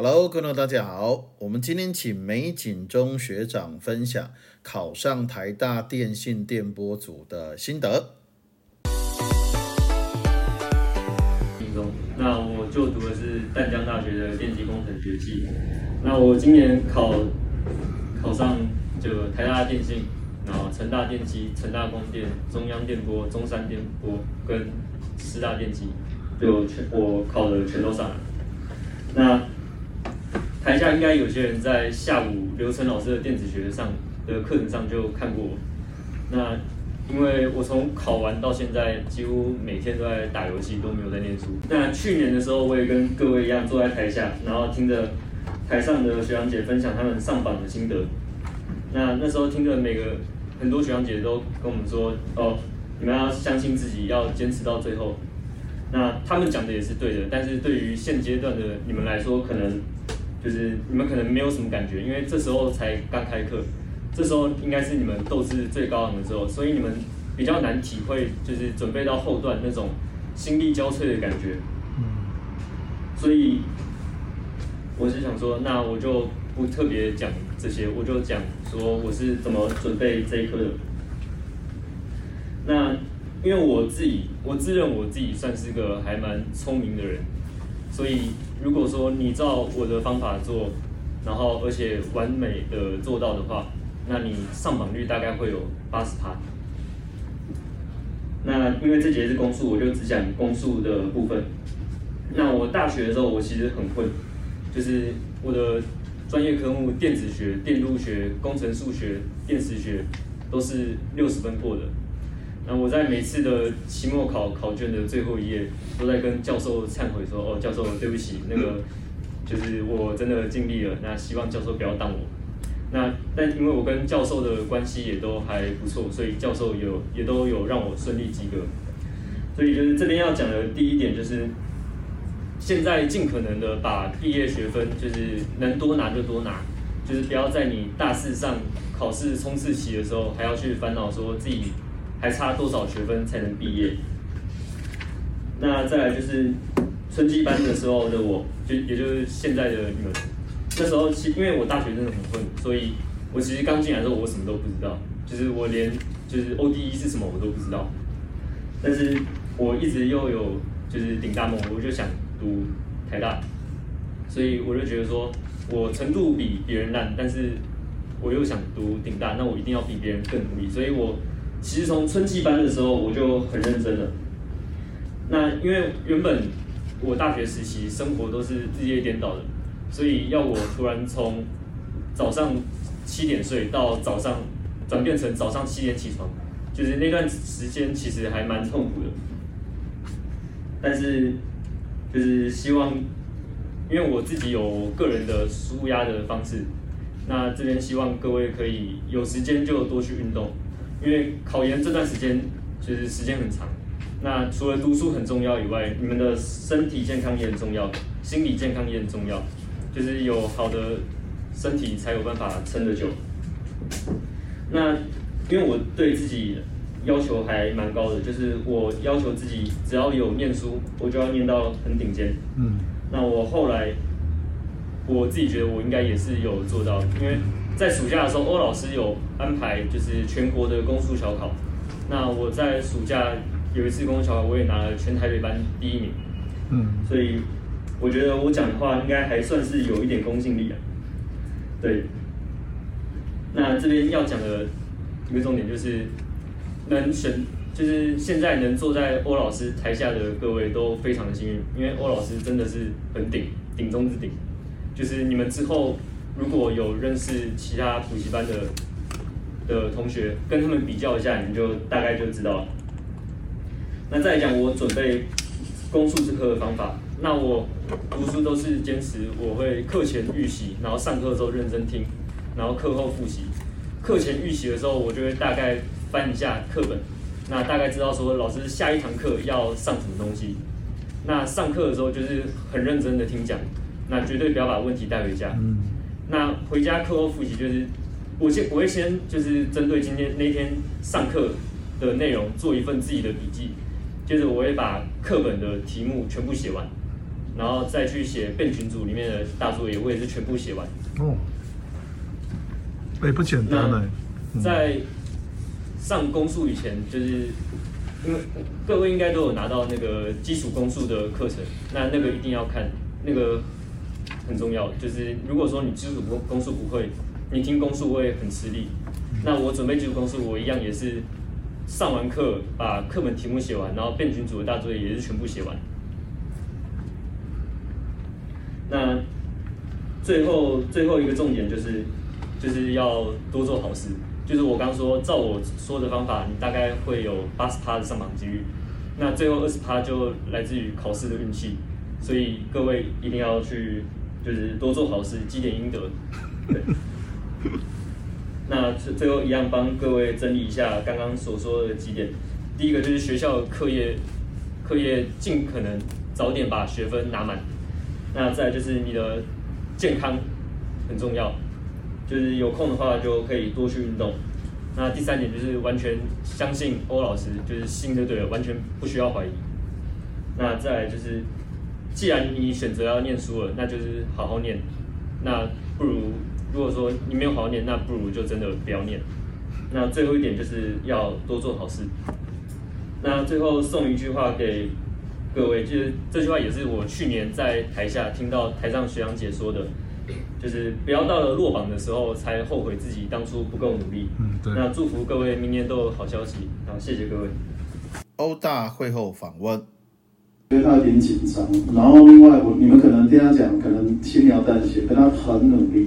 Hello，各位大家好，我们今天请美景中学长分享考上台大电信电波组的心得。那我就读的是淡江大学的电机工程学系。那我今年考考上就台大电信，然后成大电机、成大光电、中央电波、中山电波跟师大电机，就全我考的全都上了。那台下应该有些人在下午刘晨老师的电子学上的课程上就看过我。那因为我从考完到现在，几乎每天都在打游戏，都没有在念书。那去年的时候，我也跟各位一样坐在台下，然后听着台上的学长姐分享他们上榜的心得。那那时候听着每个很多学长姐都跟我们说：“哦，你们要相信自己，要坚持到最后。”那他们讲的也是对的，但是对于现阶段的你们来说，可能就是你们可能没有什么感觉，因为这时候才刚开课。这时候应该是你们斗志最高昂的时候，所以你们比较难体会，就是准备到后段那种心力交瘁的感觉。嗯。所以我是想说，那我就不特别讲这些，我就讲说我是怎么准备这一科的。那因为我自己，我自认我自己算是个还蛮聪明的人，所以如果说你照我的方法做，然后而且完美的做到的话。那你上榜率大概会有八十趴。那因为这节是公数，我就只讲公数的部分。那我大学的时候，我其实很混，就是我的专业科目电子学、电路学、工程数学、电磁学都是六十分过的。那我在每次的期末考考卷的最后一页，都在跟教授忏悔说：“哦，教授，对不起，那个就是我真的尽力了。那希望教授不要当我。”那但因为我跟教授的关系也都还不错，所以教授有也都有让我顺利及格。所以就是这边要讲的第一点就是，现在尽可能的把毕业学分就是能多拿就多拿，就是不要在你大四上考试冲刺期的时候还要去烦恼说自己还差多少学分才能毕业。那再来就是春季班的时候的我，就也就是现在的你们。那时候其因为我大学真的很混，所以我其实刚进来的时候我什么都不知道，就是我连就是 ODE 是什么我都不知道。但是我一直又有就是顶大梦，我就想读台大，所以我就觉得说我程度比别人烂，但是我又想读顶大，那我一定要比别人更努力。所以我其实从春季班的时候我就很认真了。那因为原本我大学时期生活都是日夜颠倒的。所以要我突然从早上七点睡到早上转变成早上七点起床，就是那段时间其实还蛮痛苦的。但是就是希望，因为我自己有个人的舒压的方式，那这边希望各位可以有时间就多去运动，因为考研这段时间就是时间很长。那除了读书很重要以外，你们的身体健康也很重要，心理健康也很重要。就是有好的身体才有办法撑得久。那因为我对自己要求还蛮高的，就是我要求自己只要有念书，我就要念到很顶尖。嗯。那我后来我自己觉得我应该也是有做到，因为在暑假的时候，欧老师有安排就是全国的公数小考。那我在暑假有一次公数小考，我也拿了全台北班第一名。嗯。所以。我觉得我讲的话应该还算是有一点公信力啊。对，那这边要讲的一个重点就是，能选就是现在能坐在欧老师台下的各位都非常的幸运，因为欧老师真的是很顶，顶中之顶。就是你们之后如果有认识其他补习班的的同学，跟他们比较一下，你们就大概就知道了。那再讲我准备公数这科的方法。那我读书都是坚持，我会课前预习，然后上课的时候认真听，然后课后复习。课前预习的时候，我就会大概翻一下课本，那大概知道说老师下一堂课要上什么东西。那上课的时候就是很认真的听讲，那绝对不要把问题带回家。那回家课后复习就是，我先我会先就是针对今天那天上课的内容做一份自己的笔记，接着我会把课本的题目全部写完。然后再去写变群组里面的大作业，我也是全部写完。哦，哎，不简单呢。在上公数以前，就是因为各位应该都有拿到那个基础公数的课程，那那个一定要看，那个很重要。就是如果说你基础公公数不会，你听公数会很吃力。那我准备基础攻速，我一样也是上完课把课本题目写完，然后变群组的大作业也是全部写完。那最后最后一个重点就是，就是要多做好事。就是我刚说，照我说的方法，你大概会有八十趴的上榜几率。那最后二十趴就来自于考试的运气。所以各位一定要去，就是多做好事，积点阴德。对。那最最后一样帮各位整理一下刚刚所说的几点。第一个就是学校课业，课业尽可能早点把学分拿满。那再就是你的健康很重要，就是有空的话就可以多去运动。那第三点就是完全相信欧老师，就是信就对了，完全不需要怀疑。那再就是，既然你选择要念书了，那就是好好念。那不如如果说你没有好好念，那不如就真的不要念。那最后一点就是要多做好事。那最后送一句话给。各位，就是这句话也是我去年在台下听到台上学长姐说的，就是不要到了落榜的时候才后悔自己当初不够努力。嗯，对。那祝福各位明年都有好消息。好，谢谢各位。欧大会后访问，因为他有点紧张，然后另外我你们可能听他讲，可能轻描淡写，可他很努力，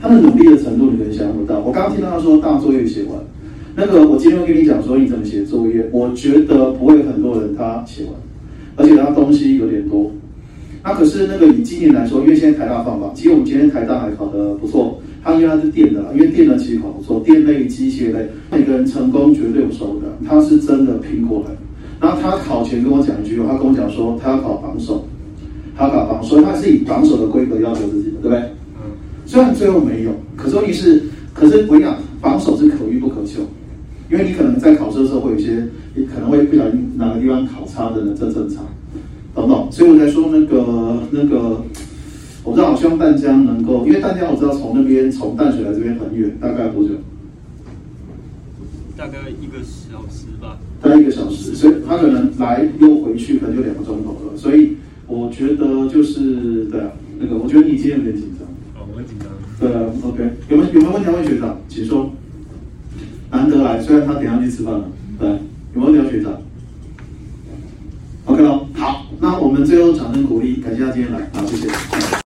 他的努力的程度你能想象不到。我刚听到他说大作业写完，那个我今天跟你讲说你怎么写作业，我觉得不会很多人他写完。而且他东西有点多，那可是那个以今年来说，因为现在台大放榜，其实我们今天台大还考得不错。他因为他是电的，因为电的其实考不错，电类、机械类，每个人成功绝对有收的。他是真的拼过来。然后他考前跟我讲一句话，他跟我讲说他要考榜首，他考榜，所以他是以榜首的规格要求自己的，对不对？嗯。虽然最后没有，可是问题是，可是我讲榜首是可遇不可求。因为你可能在考试的时候会有一些，你可能会不小心哪个地方考差的呢，这正常，懂不懂？所以我才说那个那个，我知道，我希望淡江能够，因为淡江我知道从那边从淡水来这边很远，大概多久？大概一个小时吧。大概一个小时，所以他可能来又回去可能就两个钟头了。所以我觉得就是对啊，那个我觉得你今天有点紧张。哦，我很紧张。对啊，OK，有没有有没有问题要问学长，请说。难得来，虽然他等下去吃饭了，对，有没有聊学长？OK 喽，好，那我们最后掌声鼓励，感谢他今天来，好，谢谢。